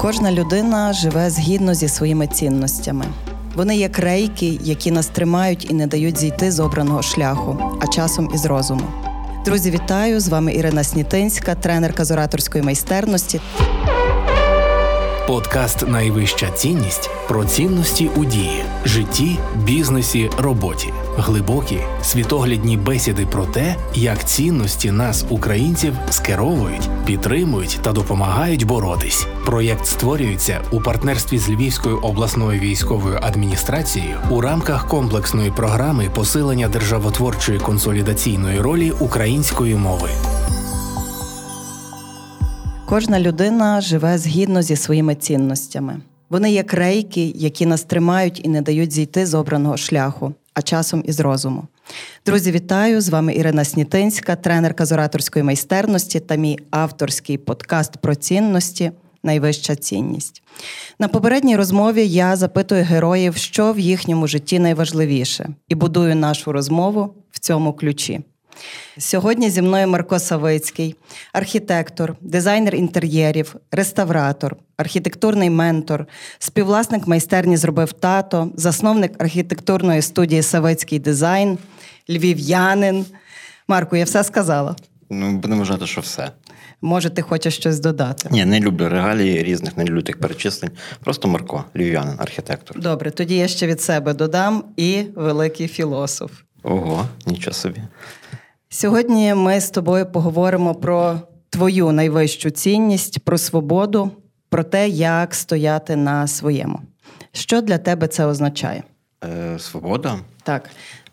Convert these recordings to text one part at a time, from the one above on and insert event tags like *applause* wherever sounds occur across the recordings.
Кожна людина живе згідно зі своїми цінностями. Вони як рейки, які нас тримають і не дають зійти з обраного шляху, а часом із розуму. Друзі, вітаю! З вами Ірина Снітинська, тренерка з ораторської майстерності. Подкаст Найвища цінність про цінності у дії, житті, бізнесі, роботі, глибокі світоглядні бесіди про те, як цінності нас, українців, скеровують, підтримують та допомагають боротись. Проєкт створюється у партнерстві з Львівською обласною військовою адміністрацією у рамках комплексної програми посилення державотворчої консолідаційної ролі української мови. Кожна людина живе згідно зі своїми цінностями. Вони як рейки, які нас тримають і не дають зійти з обраного шляху, а часом із розуму. Друзі, вітаю! З вами Ірина Снітинська, тренерка з ораторської майстерності та мій авторський подкаст про цінності. Найвища цінність. На попередній розмові я запитую героїв, що в їхньому житті найважливіше, і будую нашу розмову в цьому ключі. Сьогодні зі мною Марко Савицький, архітектор, дизайнер інтер'єрів, реставратор, архітектурний ментор, співвласник майстерні зробив тато, засновник архітектурної студії Савицький дизайн, львів'янин. Марко, я все сказала. Ну, будемо вважати, що все. Може, ти хочеш щось додати? Ні, не люблю регалії різних, не люблю тих перечислень. Просто Марко, львів'янин, архітектор. Добре, тоді я ще від себе додам і великий філософ. Ого, нічого собі. Сьогодні ми з тобою поговоримо про твою найвищу цінність, про свободу, про те, як стояти на своєму. Що для тебе це означає? Е, Свобода? Так.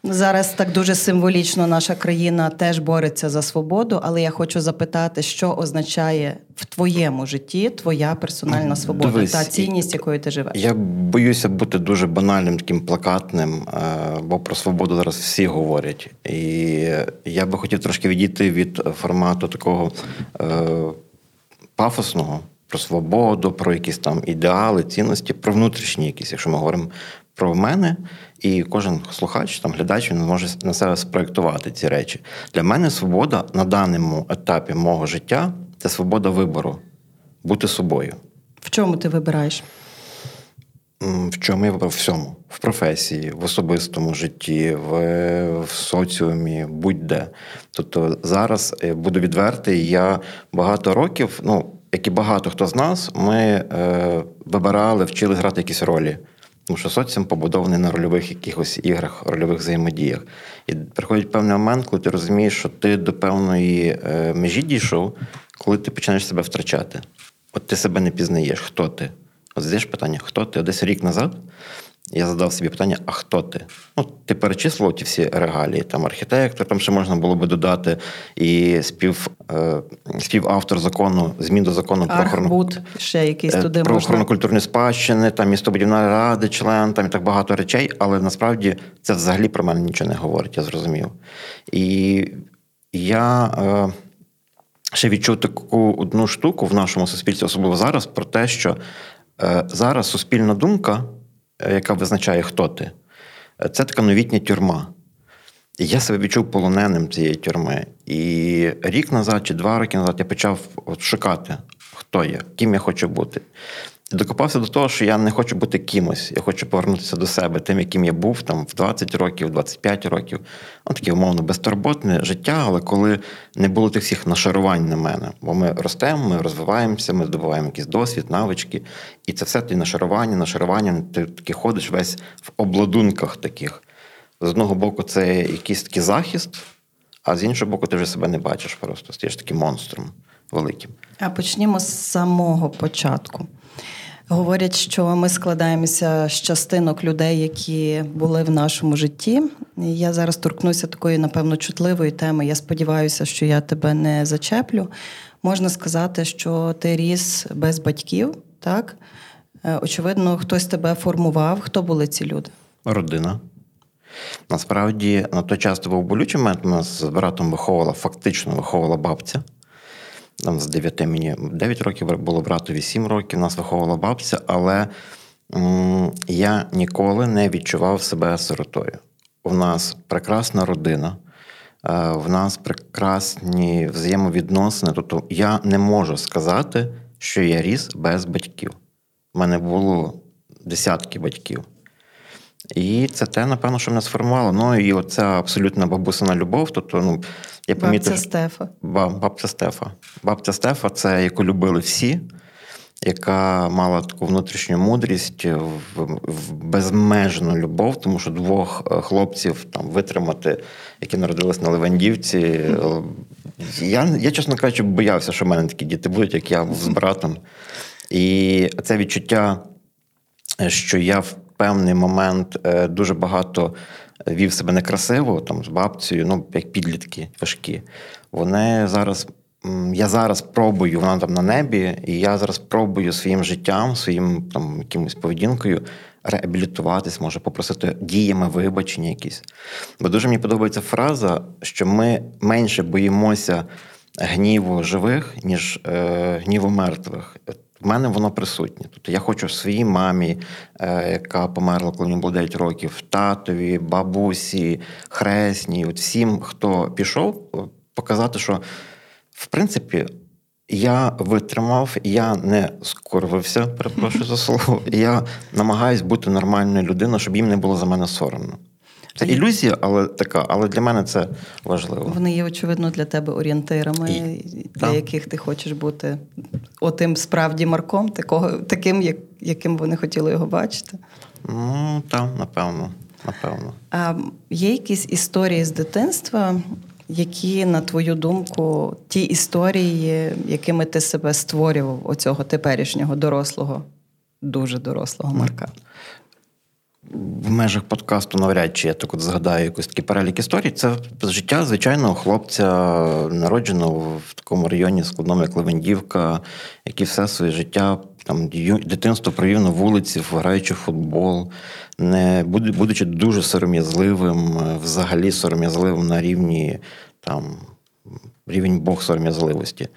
Зараз так дуже символічно наша країна теж бореться за свободу, але я хочу запитати, що означає в твоєму житті твоя персональна свобода, Дивись, та цінність, якою ти живеш? Я боюся бути дуже банальним, таким плакатним, е, бо про свободу зараз всі говорять. І я би хотів трошки відійти від формату такого е, пафосного. Про свободу, про якісь там ідеали, цінності, про внутрішні якісь, якщо ми говоримо про мене, і кожен слухач, там глядач, він може на себе спроєктувати ці речі. Для мене свобода на даному етапі мого життя це свобода вибору, бути собою. В чому ти вибираєш? В чому я? В всьому. В професії, в особистому житті, в, в соціумі, будь-де. Тобто зараз е, буду відвертий, я багато років, ну, як і багато хто з нас, ми е, вибирали, вчили грати якісь ролі. Тому що соціум побудований на рольових якихось іграх, рольових взаємодіях. І приходить певний момент, коли ти розумієш, що ти до певної е, межі дійшов, коли ти починаєш себе втрачати. От ти себе не пізнаєш, хто ти. От здесь питання, хто ти? Десь рік назад я задав собі питання, а хто ти? Ну, ти перечислив ті всі регалії, там архітектор, там ще можна було би додати і спів, е, співавтор закону, змін до закону про охорону ще якийсь туди про охорону культурної спадщини, там містобудівна ради, член, там і так багато речей, але насправді це взагалі про мене нічого не говорить, я зрозумів. І я. Е, Ще відчув таку одну штуку в нашому суспільстві, особливо зараз, про те, що е, зараз суспільна думка Е, яка визначає, хто ти, е, це така новітня тюрма. І я себе відчув полоненим цієї тюрми. І рік назад чи два роки назад я почав от шукати, хто я, ким я хочу бути. Докопався до того, що я не хочу бути кимось, я хочу повернутися до себе, тим, яким я був там в 20 років, 25 років. Ну, таке умовно безтурботне життя, але коли не було тих всіх нашарувань на мене. Бо ми ростемо, ми розвиваємося, ми здобуваємо якийсь досвід, навички. І це все ті нашарування, нашарування, ти таки ходиш весь в обладунках таких. З одного боку, це якийсь такий захист, а з іншого боку, ти вже себе не бачиш просто, стаєш таким монстром великим. А почнімо з самого початку. Говорять, що ми складаємося з частинок людей, які були в нашому житті. Я зараз торкнуся такої, напевно, чутливої теми. Я сподіваюся, що я тебе не зачеплю. Можна сказати, що ти ріс без батьків, так? Е, очевидно, хтось тебе формував. Хто були ці люди? Родина. Насправді, на той час був болючий момент, нас з братом виховувала, фактично виховувала бабця. Там з 9 мені 9 років було братові 7 років, нас виховувала бабця, але м- я ніколи не відчував себе сиротою. У нас прекрасна родина, в нас прекрасні взаємовідносини. Тобто я не можу сказати, що я ріс без батьків. У мене було десятки батьків. І це те, напевно, що мене сформувало. Ну і оця абсолютна бабусина любов. Тобто, ну, я помітив, Бабця Стефа. Бабця Стефа. Бабця Стефа це яку любили всі, яка мала таку внутрішню мудрість, в, в безмежну любов, тому що двох е, хлопців там витримати, які народились на Левандівці. Mm-hmm. Я, я, чесно кажучи, боявся, що в мене такі діти будуть, як я з братом. І це відчуття, що я в певний момент е, дуже багато вів себе некрасиво, там з бабцею, ну як підлітки важкі. Вони зараз. Я зараз пробую, вона там на небі, і я зараз пробую своїм життям, своїм там якимось поведінкою реабілітуватись, може попросити діями вибачення якісь. Бо дуже мені подобається фраза, що ми менше боїмося гніву живих, ніж е, гніву мертвих. В мене воно присутнє. Тобто я хочу своїй мамі, е, яка померла, коли мені було 9 років, татові, бабусі, хресній, от всім, хто пішов, показати, що в принципі. Я витримав, я не скорвився, перепрошую за слово. Я намагаюсь бути нормальною людиною, щоб їм не було за мене соромно. Це ілюзія, але така, але для мене це важливо. Вони є, очевидно, для тебе орієнтирами, І, для так. яких ти хочеш бути отим справді марком, такого, таким, як, яким вони хотіли його бачити. Ну, так, напевно. напевно. А Є якісь історії з дитинства, які, на твою думку, ті історії, якими ти себе створював, оцього теперішнього дорослого, дуже дорослого Марка? В межах подкасту навряд чи я так от згадаю якийсь такий перелік історій. Це життя звичайного хлопця, народженого в такому районі складному, як Левендівка, який все своє життя там дитинство провів на вулиці, граючи в футбол, не будучи дуже сором'язливим, взагалі сором'язливим на рівні там рівень Бог сором'язливості.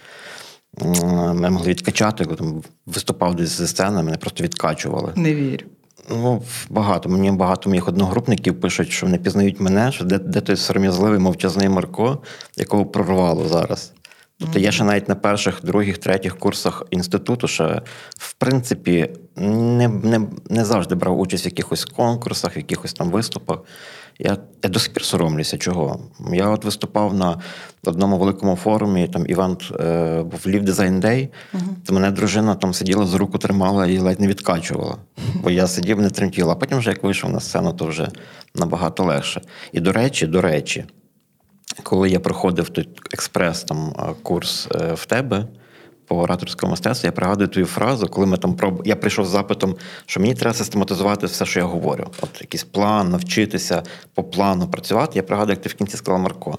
Мене могли відкачати, коли там виступав десь зі сцени, мене просто відкачували. Не вірю. Ну, багато. Мені багато моїх одногрупників пишуть, що вони пізнають мене, що де, де той сором'язливий мовчазний Марко, якого прорвало зараз. Тобто я ще навіть на перших, других, третіх курсах інституту, ще в принципі не не, не завжди брав участь в якихось конкурсах, в якихось там виступах. Я я до сих пір соромлюся. Чого? Я от виступав на одному великому форумі, там івент е, був Live Design Day, uh то мене дружина там сиділа за руку тримала і ледь не відкачувала. Бо я сидів, не тремтіла. А потім, вже як вийшов на сцену, то вже набагато легше. І до речі, до речі, коли я проходив той експрес там курс е, в тебе по ораторському мистецтву, я пригадую твою фразу, коли ми там проб... я прийшов з запитом, що мені треба систематизувати все, що я говорю. От якийсь план, навчитися по плану працювати. Я пригадую, як ти в кінці сказала Марко.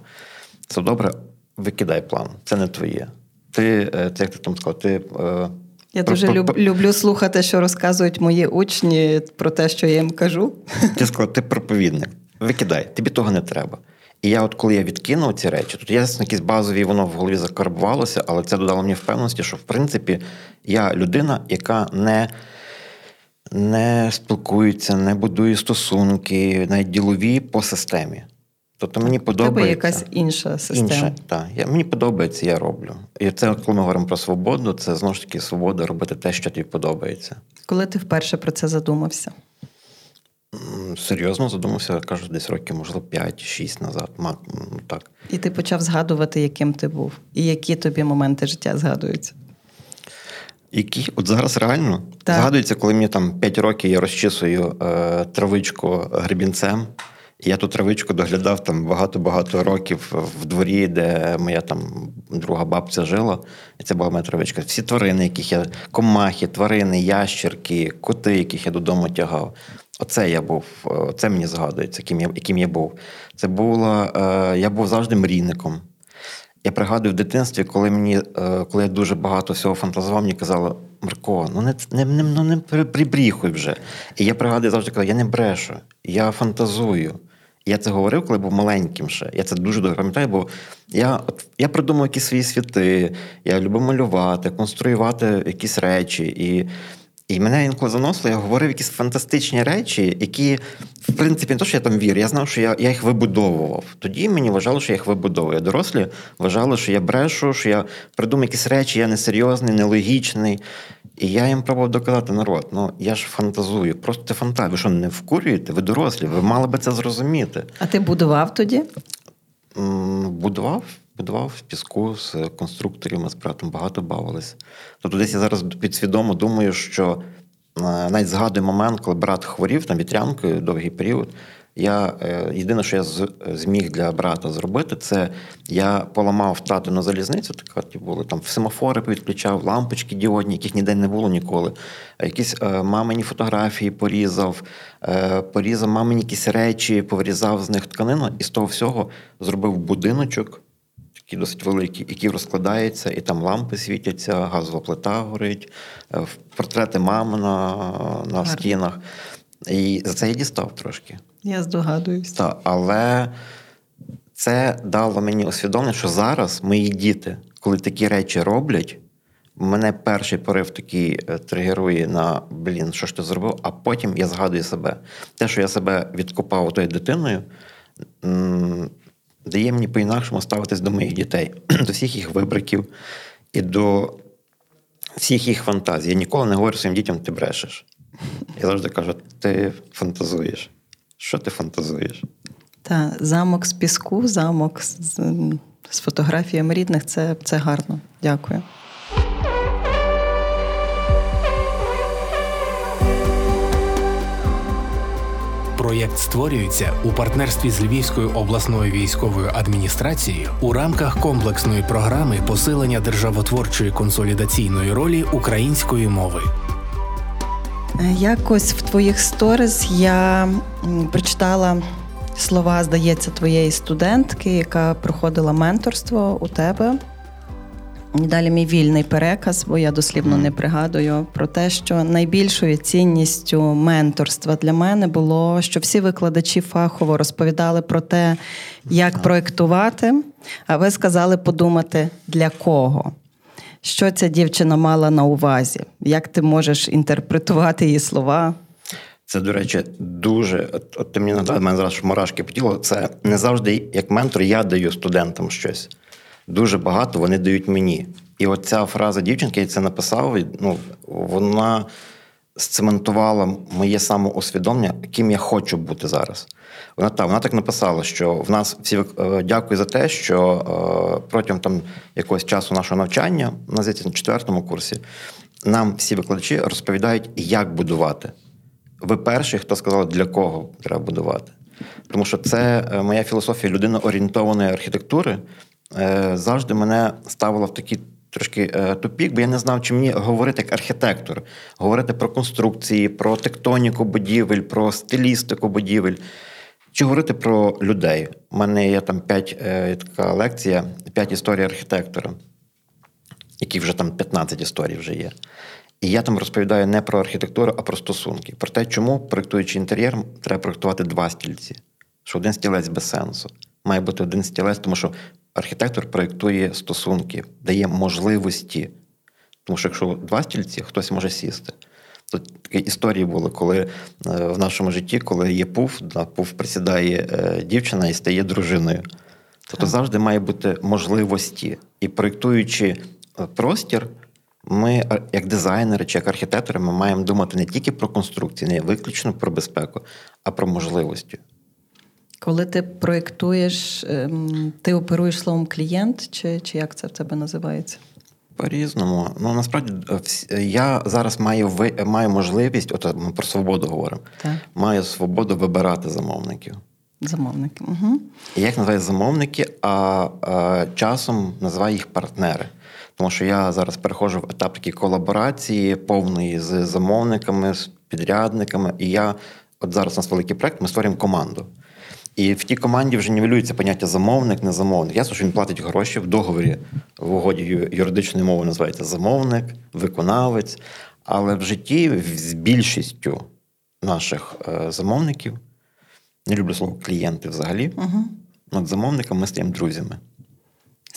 Це добре, викидай план, це не твоє. Ти, е, це як ти там сказав, ти. Е, я дуже про, люб, люблю слухати, що розказують мої учні про те, що я їм кажу. Ти сказав, ти проповідник. Викидай, тобі того не треба. І я, от коли я відкинув ці речі, тут я якісь базові, воно в голові закарбувалося, але це додало мені впевненості, що в принципі я людина, яка не не спілкується, не будує стосунки, навіть ділові по системі. Тобто мені подобається. Тебе якась інша система. Інша, так. Я, Мені подобається, я роблю. І це, коли ми говоримо про свободу, це знову ж таки свобода робити те, що тобі подобається. Коли ти вперше про це задумався? Серйозно задумався, кажу, десь років, можливо, 5-6 назад. так. І ти почав згадувати, яким ти був, і які тобі моменти життя згадуються. Які? От зараз реально так. згадується, коли мені там 5 років я розчісую е, травичку гребінцем. Я ту травичку доглядав там багато-багато років в дворі, де моя там друга бабця жила, і це була моя травичка. Всі тварини, яких я комахи, тварини, ящерки, коти, яких я додому тягав. Оце я був, це мені згадується, яким я яким я був. Це було, е, я був завжди мрійником. Я пригадую в дитинстві, коли мені, е, коли я дуже багато всього фантазував, мені казали, Марко, ну не не, не, ну не прибріхуй вже. І я пригадую завжди казав, я не брешу, я фантазую. Я це говорив, коли був маленьким ще. Я це дуже добре пам'ятаю, бо я от, я придумав якісь свої світи, я люблю малювати, конструювати якісь речі. І І мене інколи заносило, я говорив якісь фантастичні речі, які, в принципі, не то, що я там вірю, я знав, що я я їх вибудовував. Тоді мені вважало, що я їх вибудовую. Дорослі вважали, що я брешу, що я придумав якісь речі, я несерйозний, нелогічний. І я їм пробував доказати народ. Ну я ж фантазую, просто це фантазія. Ви що не вкурюєте? Ви дорослі, ви мали би це зрозуміти. А ти будував тоді? Будував, будував в піску з конструкторів, ми з братом багато бавились. Тобто, десь я зараз підсвідомо думаю, що е, навіть згадую момент, коли брат хворів там вітрянкою довгий період. Я е, єдине, що я зміг для брата зробити, це я поламав татину залізницю, така були там семафори відключав, лампочки діодні, яких ніде не було ніколи. Якісь е, мамині фотографії порізав, порізав мамині якісь речі, повирізав з них тканину, і з того всього зробив будиночок. Такий досить великий, який розкладається, і там лампи світяться, газова плита горить, портрети мами на на стінах. І за це я дістав трошки. Я здогадуюсь. Так, але це дало мені усвідомлення, що зараз мої діти, коли такі речі роблять, мене перший порив такий е, тригерує на блін, що ж ти зробив, а потім я згадую себе. Те, що я себе відкопав тою дитиною, дає мені по-інакшому ставитись до моїх дітей, *clears throat* до всіх їх вибриків і до всіх їх фантазій. Я ніколи не говорю своїм дітям, ти брешеш. Я завжди кажу, ти фантазуєш. Що ти фантазуєш? Та замок з піску, замок з, з фотографіями рідних це, це гарно. Дякую. Проєкт створюється у партнерстві з Львівською обласною військовою адміністрацією у рамках комплексної програми посилення державотворчої консолідаційної ролі української мови. Якось в твоїх сторіс я прочитала слова, здається, твоєї студентки, яка проходила менторство у тебе. Далі мій вільний переказ, бо я дослівно не пригадую про те, що найбільшою цінністю менторства для мене було, що всі викладачі фахово розповідали про те, як проєктувати, а ви сказали подумати для кого. Що ця дівчина мала на увазі? Як ти можеш інтерпретувати її слова? Це, до речі, дуже. От, от ти мені нагадав, мене зараз мурашки по тілу. Це не завжди, як ментор, я даю студентам щось. Дуже багато вони дають мені. І от ця фраза дівчинки, я це написав, ну, вона сцементувала моє самоусвідомлення, ким я хочу бути зараз. Вона так, вона так написала, що в нас всі е, дякую за те, що е, протягом там якогось часу нашого навчання, на на четвертому курсі, нам всі викладачі розповідають, як будувати. Ви перші, хто сказав, для кого треба будувати. Тому що це е, моя філософія людино-орієнтованої архітектури завжди мене ставила в такі трошки тупік, бо я не знав, чи мені говорити як архітектор, говорити про конструкції, про тектоніку будівель, про стилістику будівель. Чи говорити про людей? У мене є там п'ять е, така лекція, п'ять історій архітектора, які вже там 15 історій вже є. І я там розповідаю не про архітектуру, а про стосунки. Про те, чому, проєктуючи інтер'єр, треба проєктувати два стільці. Що один стілець без сенсу. Має бути один стілець, тому що архітектор проєктує стосунки, дає можливості. Тому що якщо два стільці, хтось може сісти. Тут такі історії були, коли е, в нашому житті, коли є пуф, да, пуф присідає е, дівчина і стає дружиною. Тобто завжди має бути можливості. І проєктуючи е, простір, ми, як дизайнери чи як архітектори, ми маємо думати не тільки про конструкції, не виключно про безпеку, а про можливості. Коли ти проєктуєш, ем, ти оперуєш словом клієнт, чи, чи як це в тебе називається? По-різному. Ну насправді е, я зараз маю маю можливість, от ми про свободу говоримо. Так. Маю свободу вибирати замовників. Замовники. Угу. І як називають замовники, а, а часом називаю їх партнери. Тому що я зараз переходжу в етап такої колаборації, повної з замовниками, з підрядниками. І я, от зараз у нас великий проект, ми створюємо команду. І в тій команді вже нівелюється поняття замовник, не замовник. Ясно, що він платить гроші в договорі в угоді юридичної мови називається замовник, виконавець. Але в житті з більшістю наших е, замовників, не люблю слово клієнти взагалі, uh-huh. над замовниками ми стаємо друзями.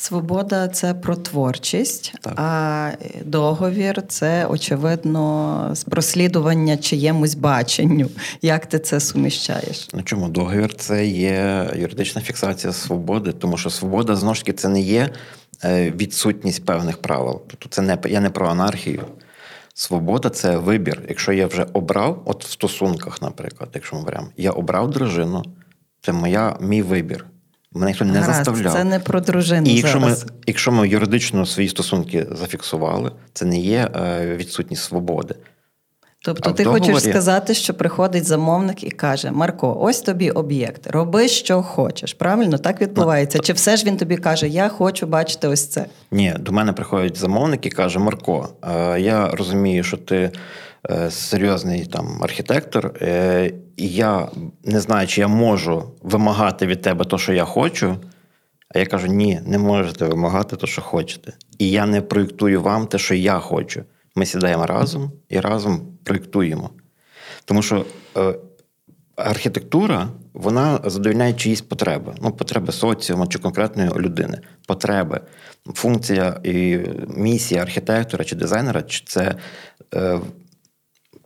Свобода це про творчість, так. а договір це, очевидно, прослідування чиємусь баченню. Як ти це суміщаєш? Ну чому договір це є юридична фіксація свободи, тому що свобода знову ж таки це не є е, відсутність певних правил. Тобто це не я не про анархію. Свобода це вибір. Якщо я вже обрав, от в стосунках, наприклад, якщо ми беремо, я обрав дружину, це моя мій вибір. Мене ніхто не Гаразд, заставляв. Це не про дружину. І якщо зараз. ми якщо ми юридично свої стосунки зафіксували, це не є е, відсутність свободи. Тобто а ти договорі... хочеш сказати, що приходить замовник і каже: Марко, ось тобі об'єкт, роби, що хочеш. Правильно так відбувається? Чи все ж він тобі каже, я хочу бачити ось це? Ні, до мене приходить замовник і каже: Марко, е, я розумію, що ти е, серйозний там архітектор, е, і я не знаю, чи я можу вимагати від тебе те, що я хочу. А я кажу: ні, не можете вимагати те, що хочете. І я не проєктую вам те, що я хочу. Ми сідаємо разом і разом проєктуємо. Тому що е, архітектура вона задовільняє чиїсь потреби. Ну, потреби соціуму чи конкретної людини. Потреби. Функція і місія архітектора чи дизайнера це е,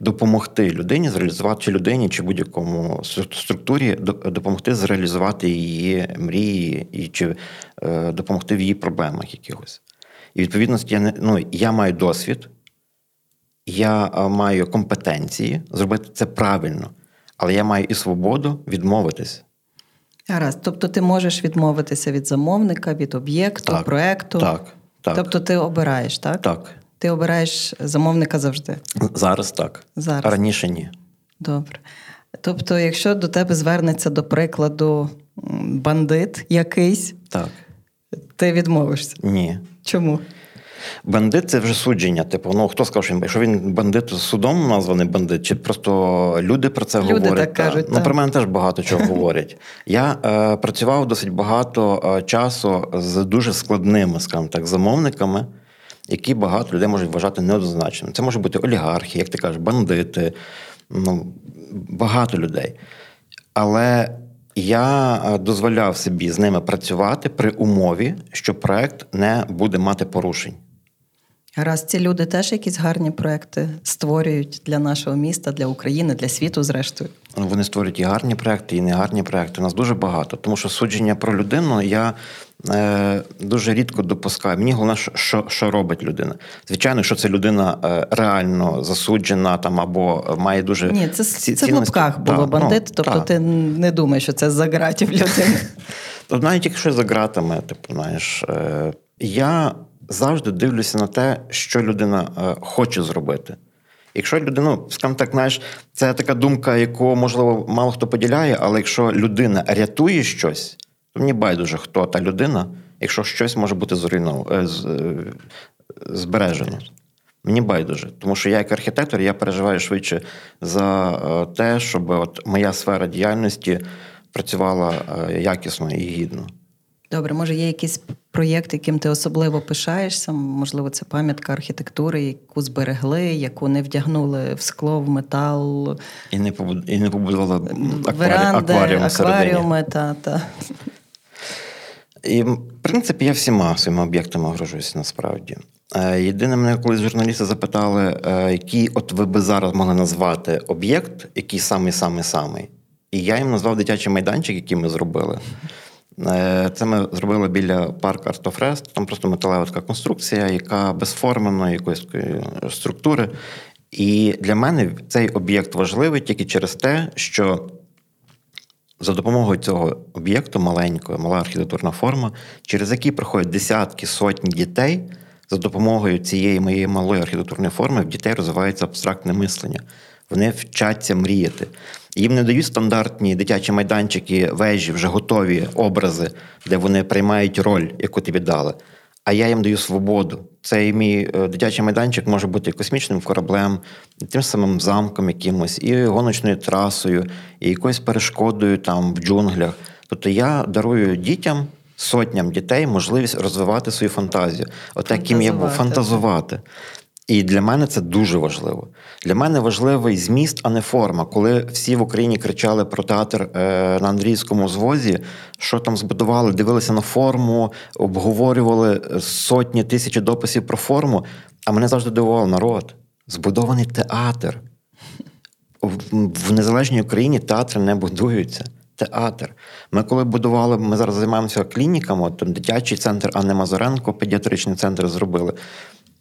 допомогти людині зреалізувати чи людині, чи будь-якому структурі допомогти зреалізувати її мрії і чи е, допомогти в її проблемах якихось. І відповідно, я не ну, я маю досвід я маю компетенції зробити це правильно, але я маю і свободу відмовитись. Гаразд. Тобто ти можеш відмовитися від замовника, від об'єкту, так, проекту. Так, так. Тобто ти обираєш, так? Так. Ти обираєш замовника завжди. Зараз так. Зараз. Раніше ні. Добре. Тобто, якщо до тебе звернеться, до прикладу, бандит якийсь, так. ти відмовишся? Ні. Чому? Бандит це вже судження. Типу, ну хто сказав, що він що він бандит судом названий бандит, чи просто люди про це люди говорять? так кажуть. Ну, про мене теж багато чого *laughs* говорять. Я е, працював досить багато е, часу з дуже складними, скажімо так, замовниками, які багато людей можуть вважати неоднозначними. Це може бути олігархи, як ти кажеш, бандити, ну, багато людей. Але. Я е, дозволяв собі з ними працювати при умові, що проект не буде мати порушень. Гаразд, ці люди теж якісь гарні проекти створюють для нашого міста, для України, для світу, зрештою. Вони створюють і гарні проекти, і негарні проекти. У нас дуже багато. Тому що судження про людину я е, дуже рідко допускаю. Мені головне, що що робить людина. Звичайно, що це людина е, реально засуджена там або має дуже ні, це ці, це в лапках було да, бандит. Ну, тобто та. ти не думаєш, що це за ґратів людини. *laughs* Тобто навіть якщо за ґратами, типу, знаєш, е, я завжди дивлюся на те, що людина е, хоче зробити. Якщо людина, скажімо так, знаєш, це така думка, яку, можливо, мало хто поділяє, але якщо людина рятує щось, то мені байдуже, хто та людина, якщо щось може бути зруйновано, е, е, збережено. Мені байдуже. Тому що я, як архітектор, я переживаю швидше за те, щоб от моя сфера діяльності працювала якісно і гідно. Добре, може, є якийсь проєкт, яким ти особливо пишаєшся? Можливо, це пам'ятка архітектури, яку зберегли, яку не вдягнули в скло, в метал. І не побуд... і не побудували Веранди, акваріум акваріуми. Та, та. І, в принципі, я всіма своїми об'єктами огрожуюся насправді. Е, єдине, мене колись журналісти запитали, е, який от ви би зараз могли назвати об'єкт, який самий-самий-самий. І я їм назвав дитячий майданчик, який ми зробили. Е, це ми зробили біля парку Артофрест. Там просто металева така конструкція, яка безформена якоїсь структури. І для мене цей об'єкт важливий тільки через те, що за допомогою цього об'єкту маленької, мала архітектурна форма, через який проходять десятки сотні дітей. За допомогою цієї моєї малої архітектурної форми в дітей розвивається абстрактне мислення. Вони вчаться мріяти. Їм не дають стандартні дитячі майданчики, вежі, вже готові образи, де вони приймають роль, яку тобі дали. А я їм даю свободу. Цей мій е, дитячий майданчик може бути космічним кораблем, тим самим замком якимось, і гоночною трасою, і якоюсь перешкодою там в джунглях. Тобто я дарую дітям, сотням дітей можливість розвивати свою фантазію. От яким я був фантазувати. І для мене це дуже важливо. Для мене важливий зміст, а не форма. Коли всі в Україні кричали про театр е, на Андрійському звозі, що там збудували, дивилися на форму, обговорювали сотні тисячі дописів про форму. А мене завжди дивував народ. Збудований театр. В незалежній Україні театри не будуються. Театр. Ми коли будували, ми зараз займаємося клініками, там дитячий центр Анни Мазуренко, педіатричний центр зробили.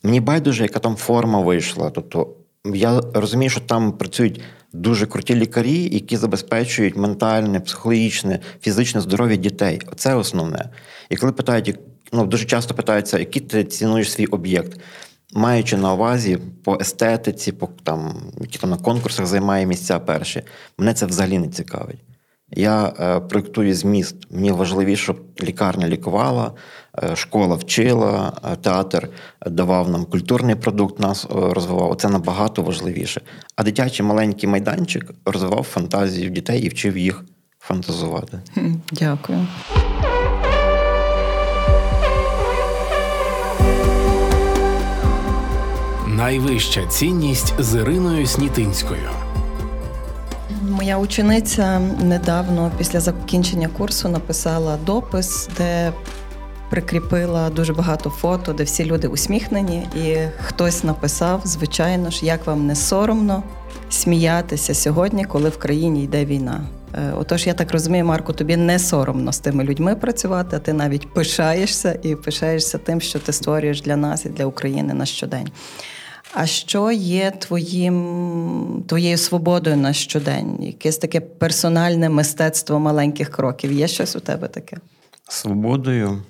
Мені байдуже, яка там форма вийшла. Тобто я розумію, що там працюють дуже круті лікарі, які забезпечують ментальне, психологічне, фізичне здоров'я дітей. Оце основне. І коли питають, ну дуже часто питаються, який ти цінуєш свій об'єкт, маючи на увазі по естетиці, по там, які там на конкурсах займає місця перші, мене це взагалі не цікавить. Я е, проєктую зміст. Мені важливіше, щоб лікарня лікувала, е, школа вчила, е, театр давав нам культурний продукт, нас розвивав. Це набагато важливіше. А дитячий маленький майданчик розвивав фантазію дітей і вчив їх фантазувати. Дякую. Найвища цінність з Іриною Снітинською. Моя учениця недавно після закінчення курсу написала допис, де прикріпила дуже багато фото, де всі люди усміхнені, і хтось написав, звичайно ж, як вам не соромно сміятися сьогодні, коли в країні йде війна. Е, отож, я так розумію, Марко, тобі не соромно з тими людьми працювати, а ти навіть пишаєшся і пишаєшся тим, що ти створюєш для нас і для України на щодень. А що є твоїм, твоєю свободою на щодень? Якесь таке персональне мистецтво маленьких кроків? Є щось у тебе таке? Свободою.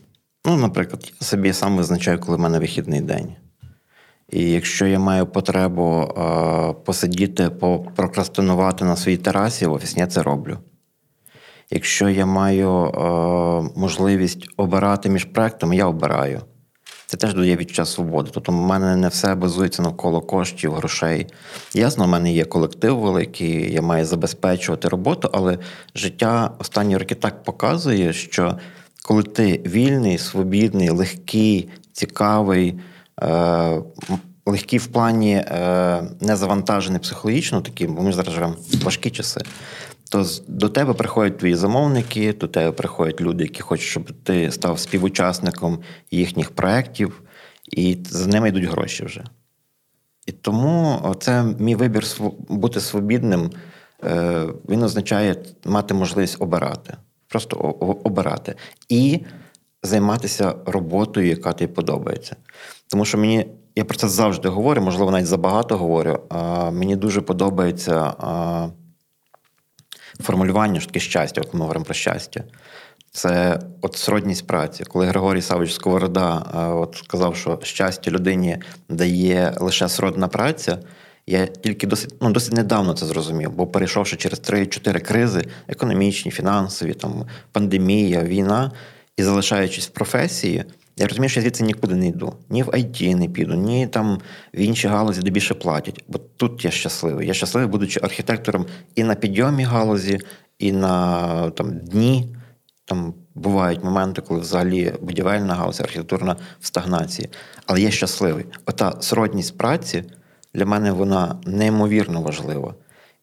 Ну, наприклад, я собі сам визначаю, коли в мене вихідний день. І якщо я маю потребу е, посидіти, попрокрастинувати на своїй терасі в офісі, я це роблю. Якщо я маю е, можливість обирати між проектами, я обираю. Це теж дає відчуття свободи. Тобто в мене не все базується навколо коштів, грошей. Ясно, в мене є колектив великий, я маю забезпечувати роботу, але життя останні роки так показує, що коли ти вільний, свобідний, легкий, цікавий, е- легкий в плані е- не завантажений психологічно, такі, бо ми зараз живемо в важкі часи то до тебе приходять твої замовники, до тебе приходять люди, які хочуть, щоб ти став співучасником їхніх проєктів, і за ними йдуть гроші вже. І тому це мій вибір бути свобідним, е, він означає мати можливість обирати, просто обирати і займатися роботою, яка тобі подобається. Тому що мені, я про це завжди говорю, можливо, навіть забагато говорю. Мені дуже подобається формулювання що таке щастя, от ми говоримо про щастя. Це от сродність праці. Коли Григорій Савич Сковорода е, от сказав, що щастя людині дає лише сродна праця, я тільки досить ну, досить недавно це зрозумів, бо перейшовши через 3-4 кризи економічні, фінансові, там, пандемія, війна, і залишаючись в професії, я розумію, що я звідси нікуди не йду. Ні в IT не піду, ні там в інші галузі, де більше платять. Бо тут я щасливий. Я щасливий, будучи архітектором і на підйомі галузі, і на там, дні. Там бувають моменти, коли взагалі будівельна галузь, архітектурна в стагнації. Але я щасливий. Ота сродність праці для мене вона неймовірно важлива.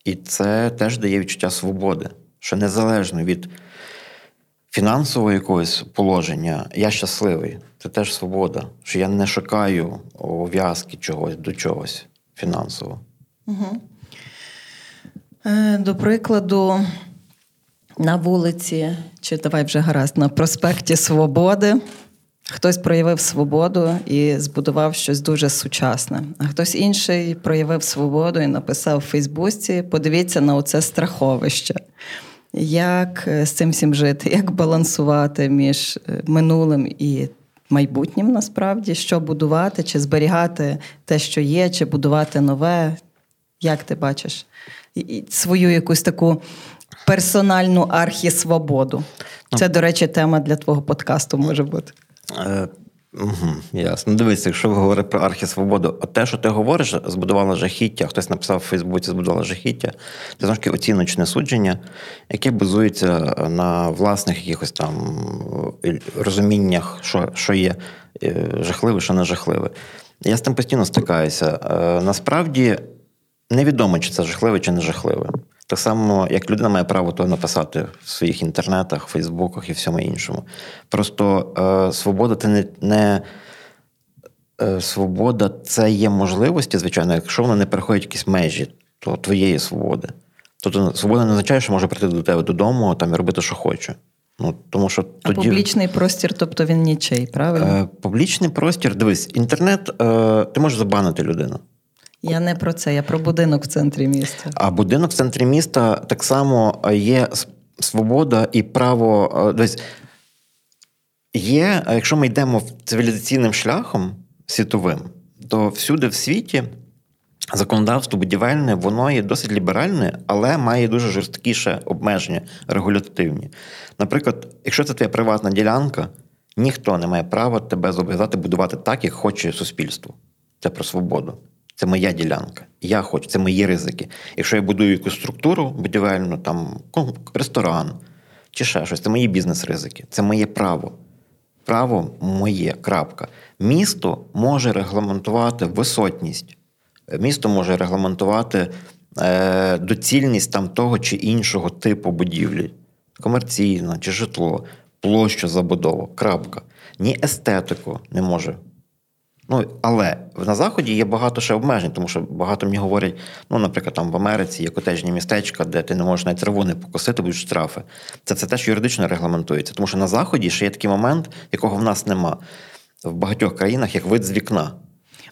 І це теж дає відчуття свободи, що незалежно від фінансового якогось положення, я щасливий. Це теж свобода. Що я не шукаю ув'язки чогось до чогось фінансово. Угу. До прикладу, на вулиці, чи давай вже гаразд, на проспекті Свободи. Хтось проявив свободу і збудував щось дуже сучасне, а хтось інший проявив свободу і написав в Фейсбуці: подивіться на оце страховище як е, з цим всім жити, як балансувати між е, минулим і майбутнім, насправді, що будувати, чи зберігати те, що є, чи будувати нове. Як ти бачиш свою якусь таку персональну архісвободу? Ну. Це, до речі, тема для твого подкасту може бути. Угу, Ясно. Ну, дивись, якщо ви говорите про архісвободу, от те, що ти говориш, збудувала жахіття, хтось написав в Фейсбуці, збудувала жахіття, це знову оціночне судження, яке базується на власних якихось там е, розуміннях, що що є е, жахливе, що не жахливе. Я з тим постійно стикаюся. Е, насправді невідомо, чи це жахливе, чи не жахливе. Так само, як людина має право то написати в своїх інтернетах, Фейсбуках і всьому іншому. Просто е, свобода це не. не е, Свобода це є можливості, звичайно, якщо вона не переходить якісь межі то твоєї свободи. Тобто свобода не означає, що може прийти до тебе додому там, і робити, що хоче. Ну, тому що тоді... Публічний простір, тобто він нічий, правильно? Е, Публічний простір, дивись, інтернет, е, ти можеш забанити людину. Я не про це, я про будинок в центрі міста. А будинок в центрі міста так само є свобода і право. Е, Є, якщо ми йдемо цивілізаційним шляхом світовим, то всюди в світі законодавство будівельне, воно є досить ліберальне, але має дуже жорсткіше обмеження регулятивні. Наприклад, якщо це твоя приватна ділянка, ніхто не має права тебе зобов'язати будувати так, як хоче суспільство. Це про свободу. Це моя ділянка. Я хочу, це мої ризики. Якщо я будую якусь структуру будівельну, там ресторан чи ще щось, це мої бізнес-ризики, це моє право. Право моє. крапка. Місто може регламентувати висотність місто може регламентувати е, доцільність там того чи іншого типу будівлі, комерційна чи житло, площу забудову, крапка. Ні естетику не може. Ну, Але на Заході є багато ще обмежень, тому що багато мені говорять, ну, наприклад, там в Америці є котежні містечка, де ти не можеш навіть траву покосити, будуть штрафи. Це це теж юридично регламентується. Тому що на Заході ще є такий момент, якого в нас нема. В багатьох країнах як вид з вікна.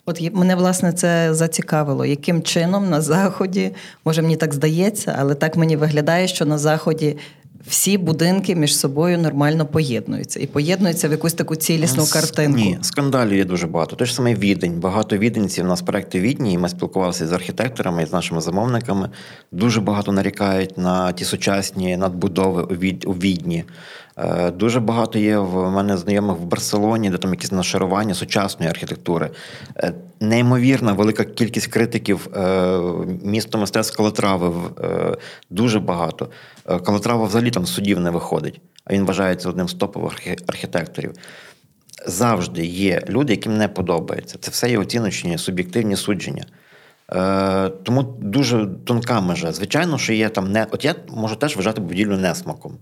От мене власне це зацікавило, яким чином на заході, може мені так здається, але так мені виглядає, що на заході. Всі будинки між собою нормально поєднуються і поєднуються в якусь таку цілісну картинку. Ні, скандалів є дуже багато. Те ж саме відень. Багато віденців у нас проекти відні, і ми спілкувалися з архітекторами і з нашими замовниками. Дуже багато нарікають на ті сучасні надбудови у відні. Е, дуже багато є в мене знайомих в Барселоні, де там якісь нашарування сучасної архітектури. Е, неймовірна велика кількість критиків е, місто мистецтв Калатрави. Дуже багато. Калатрава взагалі там судів не виходить, а він вважається одним з топових архітекторів. Завжди є люди, яким не подобається. Це все є оціночні, суб'єктивні судження. Тому дуже тонка межа. Звичайно, що є там не. От я можу теж вважати будівлю несмаком.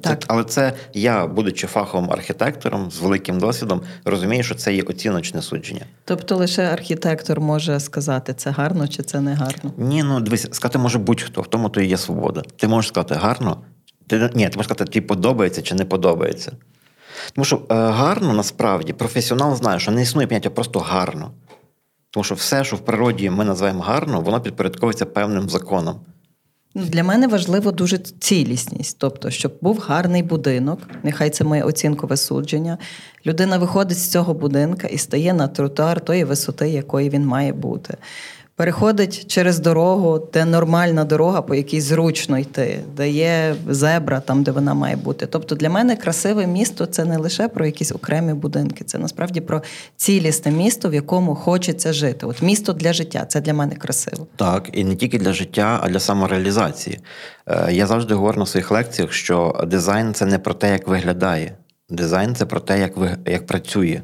Так. Це, але це я, будучи фаховим архітектором з великим досвідом, розумію, що це є оціночне судження. Тобто лише архітектор може сказати, це гарно чи це не гарно? Ні, ну дивись, сказати може будь-хто, в тому то і є свобода. Ти можеш сказати гарно, ти ні, ти можеш сказати, тобі подобається чи не подобається. Тому що е, гарно насправді професіонал знає, що не існує поняття просто гарно. Тому що все, що в природі ми називаємо гарно, воно підпорядковується певним законом. Ну, для мене важливо дуже цілісність, тобто, щоб був гарний будинок, нехай це моє оцінкове судження. Людина виходить з цього будинка і стає на тротуар тої висоти, якої він має бути переходить через дорогу, де нормальна дорога, по якій зручно йти, де є зебра, там де вона має бути. Тобто для мене красиве місто це не лише про якісь окремі будинки, це насправді про цілісне місто, в якому хочеться жити. От місто для життя це для мене красиво. Так, і не тільки для життя, а для самореалізації. Е, я завжди говорю на своїх лекціях, що дизайн це не про те, як виглядає. Дизайн це про те, як ви, як працює.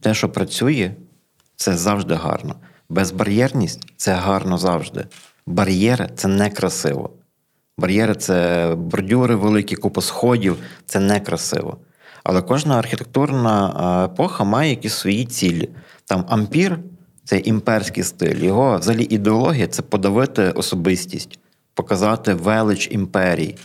Те, що працює, це завжди гарно. Безбар'єрність це гарно завжди. Бар'єри це некрасиво. Бар'єри це бордюри великі, купа сходів це некрасиво. Але кожна архітектурна епоха має якісь свої цілі. Там ампір це імперський стиль. Його взагалі ідеологія це подавити особистість, показати велич імперії.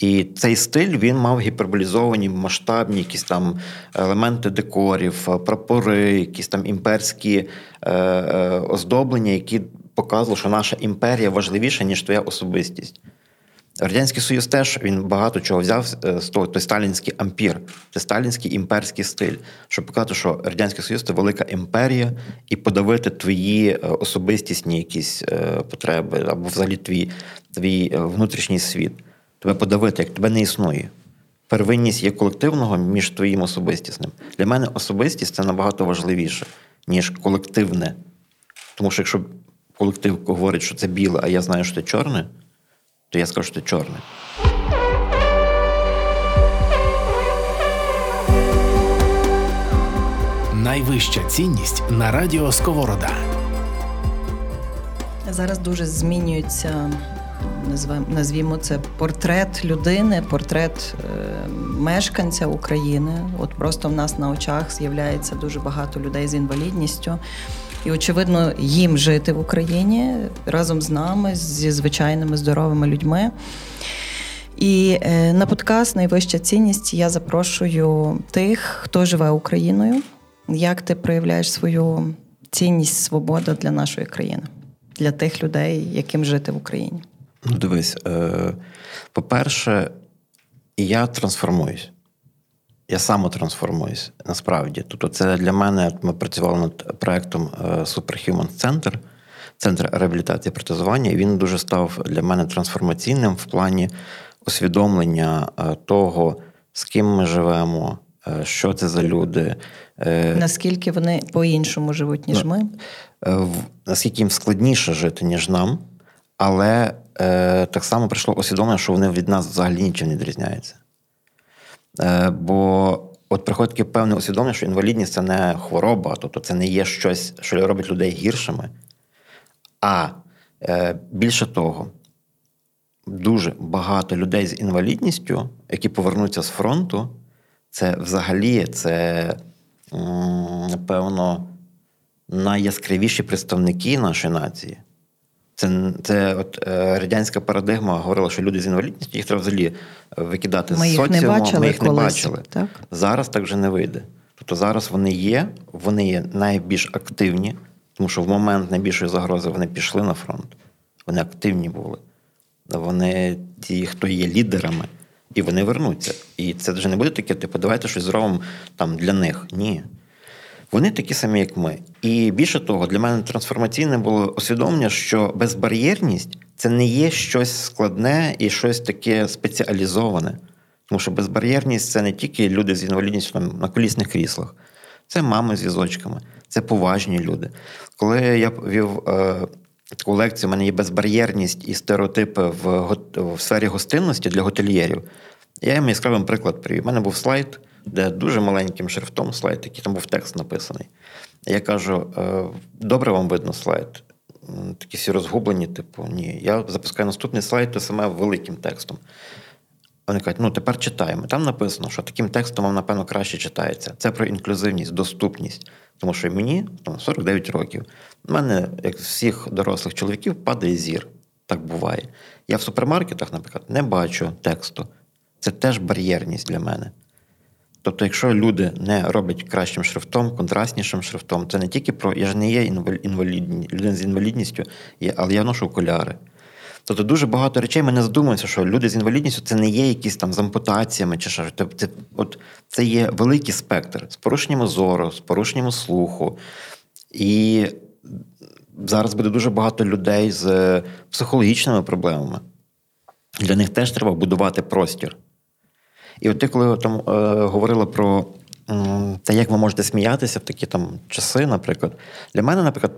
І цей стиль він мав гіперболізовані масштабні якісь там елементи декорів, прапори, якісь там імперські е, е, оздоблення, які показували, що наша імперія важливіша, ніж твоя особистість. Радянський Союз теж він багато чого взяв е, з того, той сталінський ампір, це сталінський імперський стиль, щоб показати, що Радянський Союз це велика імперія, і подавити твої е, особистісні якісь потреби або взагалі твій, твій внутрішній світ тебе подавити, як тебе не існує. Первинність є колективного між твоїм особистісним. Для мене особистість це набагато важливіше, ніж колективне. Тому що якщо колектив говорить, що це біле, а я знаю, що це чорне, то я скажу, що це чорне. Найвища цінність на радіо Сковорода. Зараз дуже змінюється. Назвімо це портрет людини, портрет е, мешканця України. От просто в нас на очах з'являється дуже багато людей з інвалідністю, і очевидно, їм жити в Україні разом з нами, зі звичайними здоровими людьми. І е, на подкаст Найвища цінність я запрошую тих, хто живе Україною. Як ти проявляєш свою цінність, свободу для нашої країни, для тих людей, яким жити в Україні? Ну, дивись, е, по-перше, я трансформуюсь. Я самотрансформуюсь насправді. Тобто, це для мене ми працювали над проектом е, Superhuman Center, центр реабілітації і протезування, і він дуже став для мене трансформаційним в плані усвідомлення е, того, з ким ми живемо, е, що це за люди. Наскільки вони по-іншому живуть, ніж ми? Наскільки їм складніше жити, ніж нам, але так само прийшло усвідомлення, що вони від нас взагалі нічим не відрізняються. Бо от приходить таке певне усвідомлення, що інвалідність це не хвороба, тобто це не є щось, що робить людей гіршими. А більше того, дуже багато людей з інвалідністю, які повернуться з фронту, це взагалі це, напевно, найяскравіші представники нашої нації. Це це от е, радянська парадигма говорила, що люди з інвалідністю їх треба взагалі викидати ми з їх. Не бачили ми їх колись, не бачили. Так? Зараз так вже не вийде. Тобто зараз вони є, вони є найбільш активні, тому що в момент найбільшої загрози вони пішли на фронт, вони активні були вони ті, хто є лідерами, і вони вернуться. І це вже не буде таке, типу, давайте щось зробимо там для них. Ні. Вони такі самі, як ми. І більше того, для мене трансформаційне було усвідомлення, що безбар'єрність це не є щось складне і щось таке спеціалізоване. Тому що безбар'єрність це не тільки люди з інвалідністю на колісних кріслах, це мами з візочками, це поважні люди. Коли я вів е, таку лекцію, у мене є безбар'єрність і стереотипи в в сфері гостинності для готельєрів. Я їм яскравий приклад привів. У мене був слайд, де дуже маленьким шрифтом слайд, який там був текст написаний. Я кажу: «Е, добре вам видно слайд. Такі всі розгублені, типу, ні. Я запускаю наступний слайд, то саме великим текстом. Вони кажуть, ну тепер читаємо. Там написано, що таким текстом вам, напевно, краще читається. Це про інклюзивність, доступність. Тому що мені там, 49 років. У мене, як всіх дорослих чоловіків, падає зір. Так буває. Я в супермаркетах, наприклад, не бачу тексту. Це теж бар'єрність для мене. Тобто, якщо люди не роблять кращим шрифтом, контрастнішим шрифтом, це не тільки про я ж не є інвалідні, людина з інвалідністю, але я ношу окуляри. Тобто дуже багато речей ми не задумуємося, що люди з інвалідністю це не є якісь там з ампутаціями чи що. Тобто, це, от, це є великий спектр з порушенням зору, з порушенням слуху. І зараз буде дуже багато людей з психологічними проблемами. Для них теж треба будувати простір. І от ти, коли там е, говорила про те, як ви можете сміятися в такі там часи, наприклад, для мене, наприклад,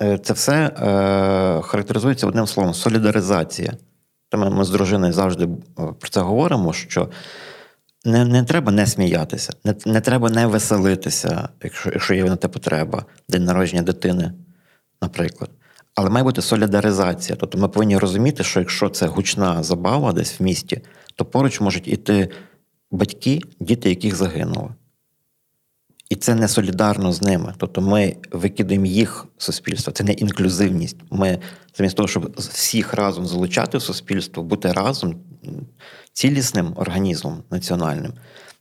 Е, це все е, характеризується одним словом солідаризація. Тому ми з дружиною завжди е, про це говоримо, що не не треба не сміятися, не не треба не веселитися, якщо якщо є на те потреба, день народження дитини, наприклад. Але має бути солідаризація. Тобто ми повинні розуміти, що якщо це гучна забава десь в місті, то поруч можуть іти батьки, діти, яких загинули. І це не солідарно з ними. Тобто ми викидаємо їх в суспільство. Це не інклюзивність. Ми замість того, щоб всіх разом залучати в суспільство, бути разом цілісним організмом національним,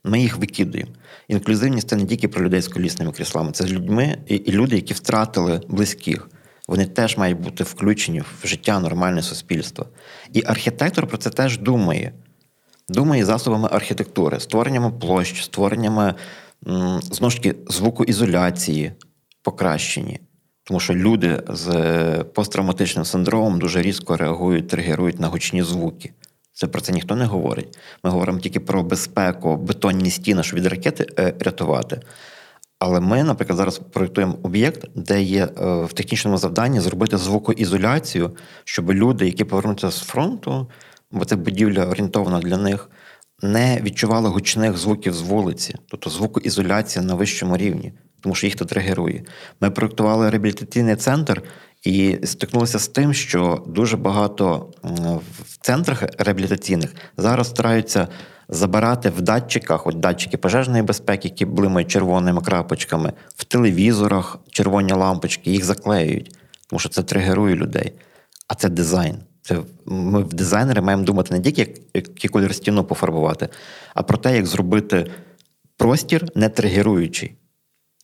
ми їх викидаємо. Інклюзивність це не тільки про людей з колісними кріслами, це з людьми і люди, які втратили близьких. Вони теж мають бути включені в життя нормальне суспільство. І архітектор про це теж думає. Думає засобами архітектури, створеннями площ, створеннями знову ж таки звукоізоляції покращені. Тому що люди з посттравматичним синдромом дуже різко реагують, тригерують на гучні звуки. Це про це ніхто не говорить. Ми говоримо тільки про безпеку, бетонні стіни, щоб від ракети е, рятувати. Але ми, наприклад, зараз проєктуємо об'єкт, де є е, в технічному завданні зробити звукоізоляцію, щоб люди, які повернуться з фронту, бо це будівля орієнтована для них, не відчували гучних звуків з вулиці, тобто звукоізоляція на вищому рівні. тому що їх це тригерує. Ми проєктували реабілітаційний центр і стикнулися з тим, що дуже багато в центрах реабілітаційних зараз стараються забирати в датчиках, от датчики пожежної безпеки, які блимають червоними крапочками, в телевізорах червоні лампочки, їх заклеюють, тому що це тригерує людей. А це дизайн. Це Ми в дизайнери маємо думати не тільки, як, який кольор стіну пофарбувати, а про те, як зробити простір не тригеруючий.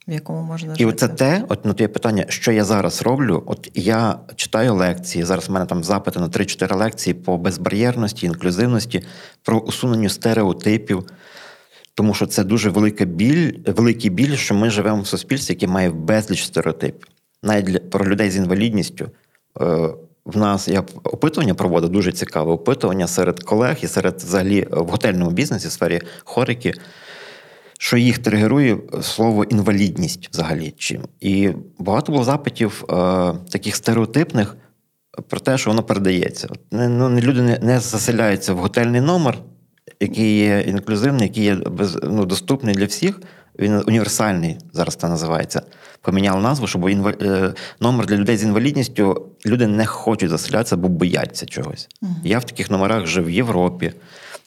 В якому можна жити. І оце те, от ну, є питання, що я зараз роблю. От я читаю лекції. Зараз в мене там запити на 3-4 лекції по безбар'єрності, інклюзивності, про усунення стереотипів. Тому що це дуже велика біль, великий біль, що ми живемо в суспільстві, яке має безліч стереотипів. Навіть для, про людей з інвалідністю. Е, в нас я опитування проводив дуже цікаве опитування серед колег і серед взагалі в готельному бізнесі, в сфері хорики що їх тригерує слово інвалідність взагалі. чим. І багато було запитів е, таких стереотипних про те, що воно передається. Не, ну, Люди не, не заселяються в готельний номер, який є інклюзивний, який є без, ну, доступний для всіх. Він універсальний, зараз це називається. Поміняли назву, щоб інвал... Е, номер для людей з інвалідністю люди не хочуть заселятися, бо бояться чогось. uh Я в таких номерах жив в Європі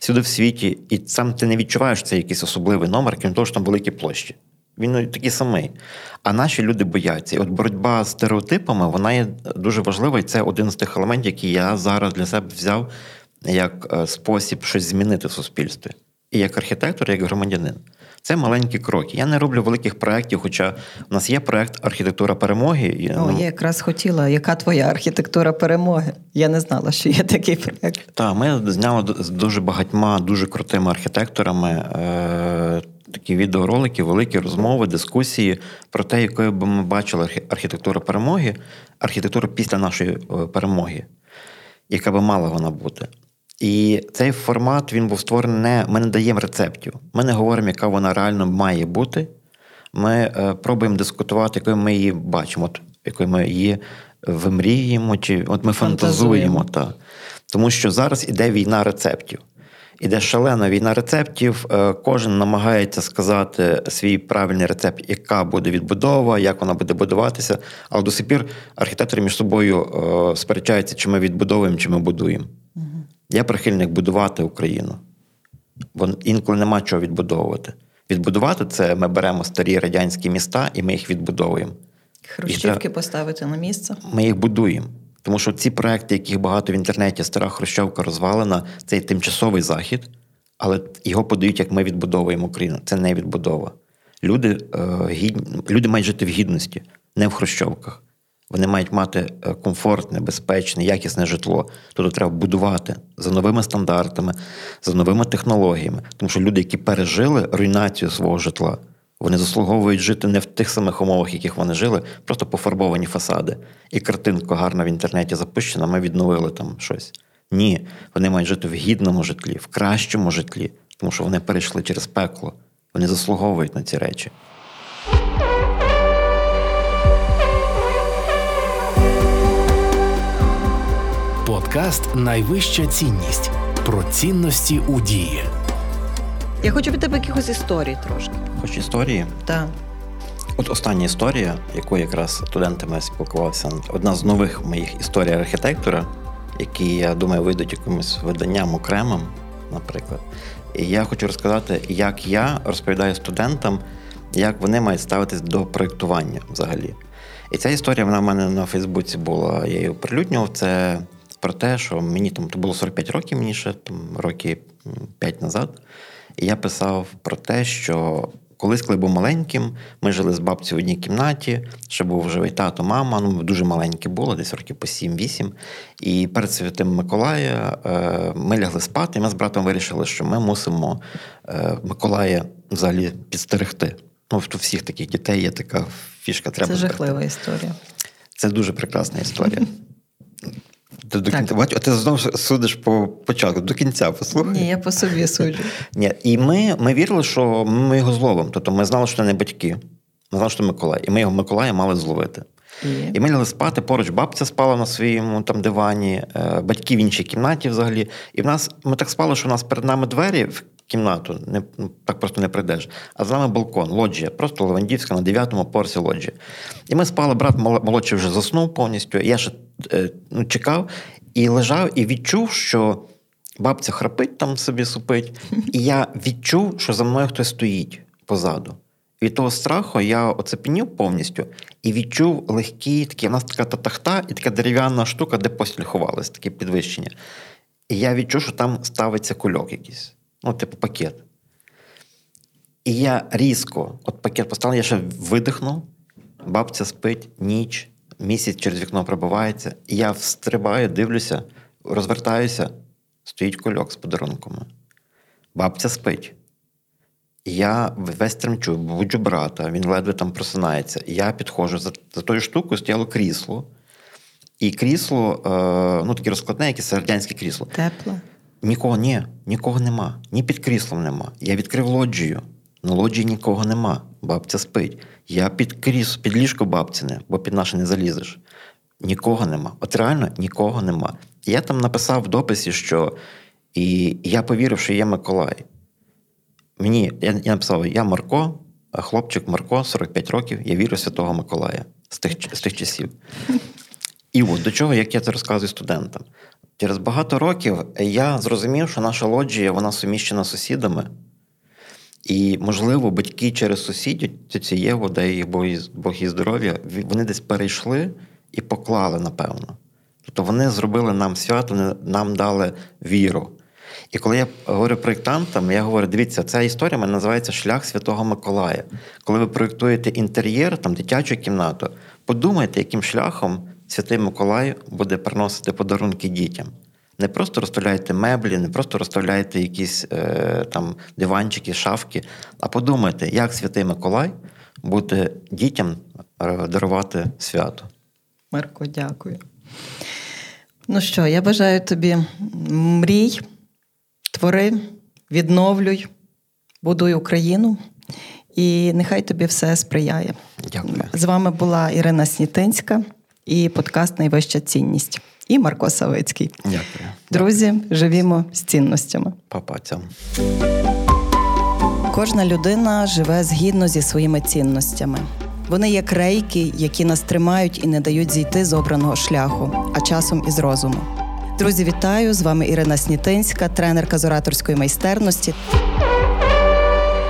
всюди в світі, і сам ти не відчуваєш це якийсь особливий номер, крім того, що там великі площі. Він ну, такий самий. А наші люди бояться. І от боротьба з стереотипами вона є дуже важлива, і це один з тих елементів, які я зараз для себе взяв як е, спосіб щось змінити в суспільстві. І як архітектор, і як громадянин. Це маленькі кроки. Я не роблю великих проєктів, хоча у нас є проєкт архітектура перемоги. О, ну, Я якраз хотіла, яка твоя архітектура перемоги? Я не знала, що є такий проєкт. Так, ми зняли з дуже багатьма, дуже крутими архітекторами. Е- Такі відеоролики, великі розмови, дискусії про те, якою би ми бачили архітектуру перемоги, архітектуру після нашої е, перемоги, яка би мала вона бути. І цей формат він був створений не ми не даємо рецептів. Ми не говоримо, яка вона реально має бути. Ми е, пробуємо дискутувати, якою ми її бачимо, от, якою ми її вимріємо, чи от ми фантазуємо. Та. Тому що зараз іде війна рецептів. Іде шалена війна рецептів. Е, кожен намагається сказати свій правильний рецепт, яка буде відбудова, як вона буде будуватися. Але до сих пір архітектори між собою е, сперечаються, чи ми відбудовуємо, чи ми будуємо. Я прихильник будувати Україну, бо інколи нема чого відбудовувати. Відбудувати це ми беремо старі радянські міста і ми їх відбудовуємо. Хрущівки поставити на місце. Ми їх будуємо. Тому що ці проекти, яких багато в інтернеті, стара Хрущовка розвалена, це тимчасовий захід, але його подають, як ми відбудовуємо Україну. Це не відбудова. Люди, е, гідні, люди мають жити в гідності, не в Хрущовках. Вони мають мати е, комфортне, безпечне, якісне житло. Тобто треба будувати за новими стандартами, за новими технологіями. Тому що люди, які пережили руйнацію свого житла, вони заслуговують жити не в тих самих умовах, в яких вони жили, просто пофарбовані фасади. І картинка гарна в інтернеті запущена, ми відновили там щось. Ні, вони мають жити в гідному житлі, в кращому житлі, тому що вони перейшли через пекло. Вони заслуговують на ці речі. Подкаст Найвища цінність про цінності у дії. Я хочу від тебе якихось історій трошки. Хоч історії? Так. От остання історія, яку якраз студентами спілкувався, одна з нових моїх історій архітектора, які, я думаю, вийдуть якимось виданням окремим, наприклад. І я хочу розказати, як я розповідаю студентам, як вони мають ставитись до проєктування взагалі. І ця історія вона в мене на Фейсбуці була, я її оприлюднював. Це про те, що мені там то було 45 років, мені ще там роки 5 назад. І я писав про те, що колись, коли був маленьким, ми жили з бабцею в одній кімнаті, ще був живий тато, мама, ну дуже маленькі було, десь років по 7-8. І перед Святим Миколая е, ми лягли спати, і ми з братом вирішили, що ми мусимо е, Миколая взагалі підстерегти. Ну, у всіх таких дітей є така фішка. Треба Це жахлива історія. Це дуже прекрасна історія. *laughs* Ти до кінця бачу, а ти знову судиш по початку, до кінця послухай. Ні, я по собі суджу. *laughs* Ні, І ми ми вірили, що ми його зловимо. Тобто ми знали, що це не батьки. Ми знали, що це Миколай. І ми його Миколая мали зловити. І... ми лягли спати, поруч бабця спала на своєму там дивані, е, батьки в іншій кімнаті взагалі. І в нас ми так спали, що у нас перед нами двері в кімнату, не, ну, так просто не прийдеш. А за нами балкон, лоджія, просто Левандівська на дев'ятому порсі лоджія. І ми спали, брат молодший вже заснув повністю. Я ще е, ну, чекав і лежав, і відчув, що бабця храпить там собі супить. І я відчув, що за мною хтось стоїть позаду. Від того страху я оцепенів повністю і відчув легкі такі, у нас така татахта і така дерев'яна штука, де постіль ховалась, таке підвищення. І я відчув, що там ставиться кульок якийсь, ну, типу пакет. І я різко, от пакет поставив, я ще видихнув, бабця спить, ніч, місяць через вікно пробивається, і я встрибаю, дивлюся, розвертаюся, стоїть кульок з подарунками. Бабця спить. Я весь тремчу, буджу брата, він ледве там просинається. Я підходжу за за тою штукою стояло крісло. І крісло, е, ну таке розкладне, якесь радянське крісло. Тепле. Нікого ні, нікого нема. Ні під кріслом нема. Я відкрив лоджію. На лоджії нікого нема. Бабця спить. Я під крісло, під ліжко бабціне, бо під наше не залізеш. Нікого нема. От реально нікого нема. Я там написав в дописі, що і я повірив, що є Миколай. Мені я, я написав: я Марко, хлопчик Марко, 45 років, я вірю Святого Миколая з тих з тих часів. І от до чого, як я це розказую студентам. Через багато років я зрозумів, що наша лоджія вона суміщена з сусідами. І, можливо, батьки через сусідів, тетю Єву, дай їх Бог і здоров'я, вони десь перейшли і поклали, напевно. Тобто вони зробили нам свято, вони нам дали віру. І коли я говорю проєктантам, я говорю: дивіться, ця історія мене називається Шлях Святого Миколая. Коли ви проєктуєте інтер'єр, там дитячу кімнату, подумайте, яким шляхом Святий Миколай буде приносити подарунки дітям. Не просто розставляйте меблі, не просто розставляйте якісь е, там диванчики, шафки, а подумайте, як Святий Миколай буде дітям е, дарувати свято. Марко, дякую. Ну що, я бажаю тобі мрій твори, відновлюй, будуй Україну, і нехай тобі все сприяє. Дякую. З вами була Ірина Снітинська і подкаст Найвища цінність. І Марко Савицький. Дякую. Друзі, живімо з цінностями. Папацям. Кожна людина живе згідно зі своїми цінностями. Вони як рейки, які нас тримають і не дають зійти з обраного шляху, а часом із розуму. Друзі, вітаю! З вами Ірина Снітинська, тренерка з ораторської майстерності.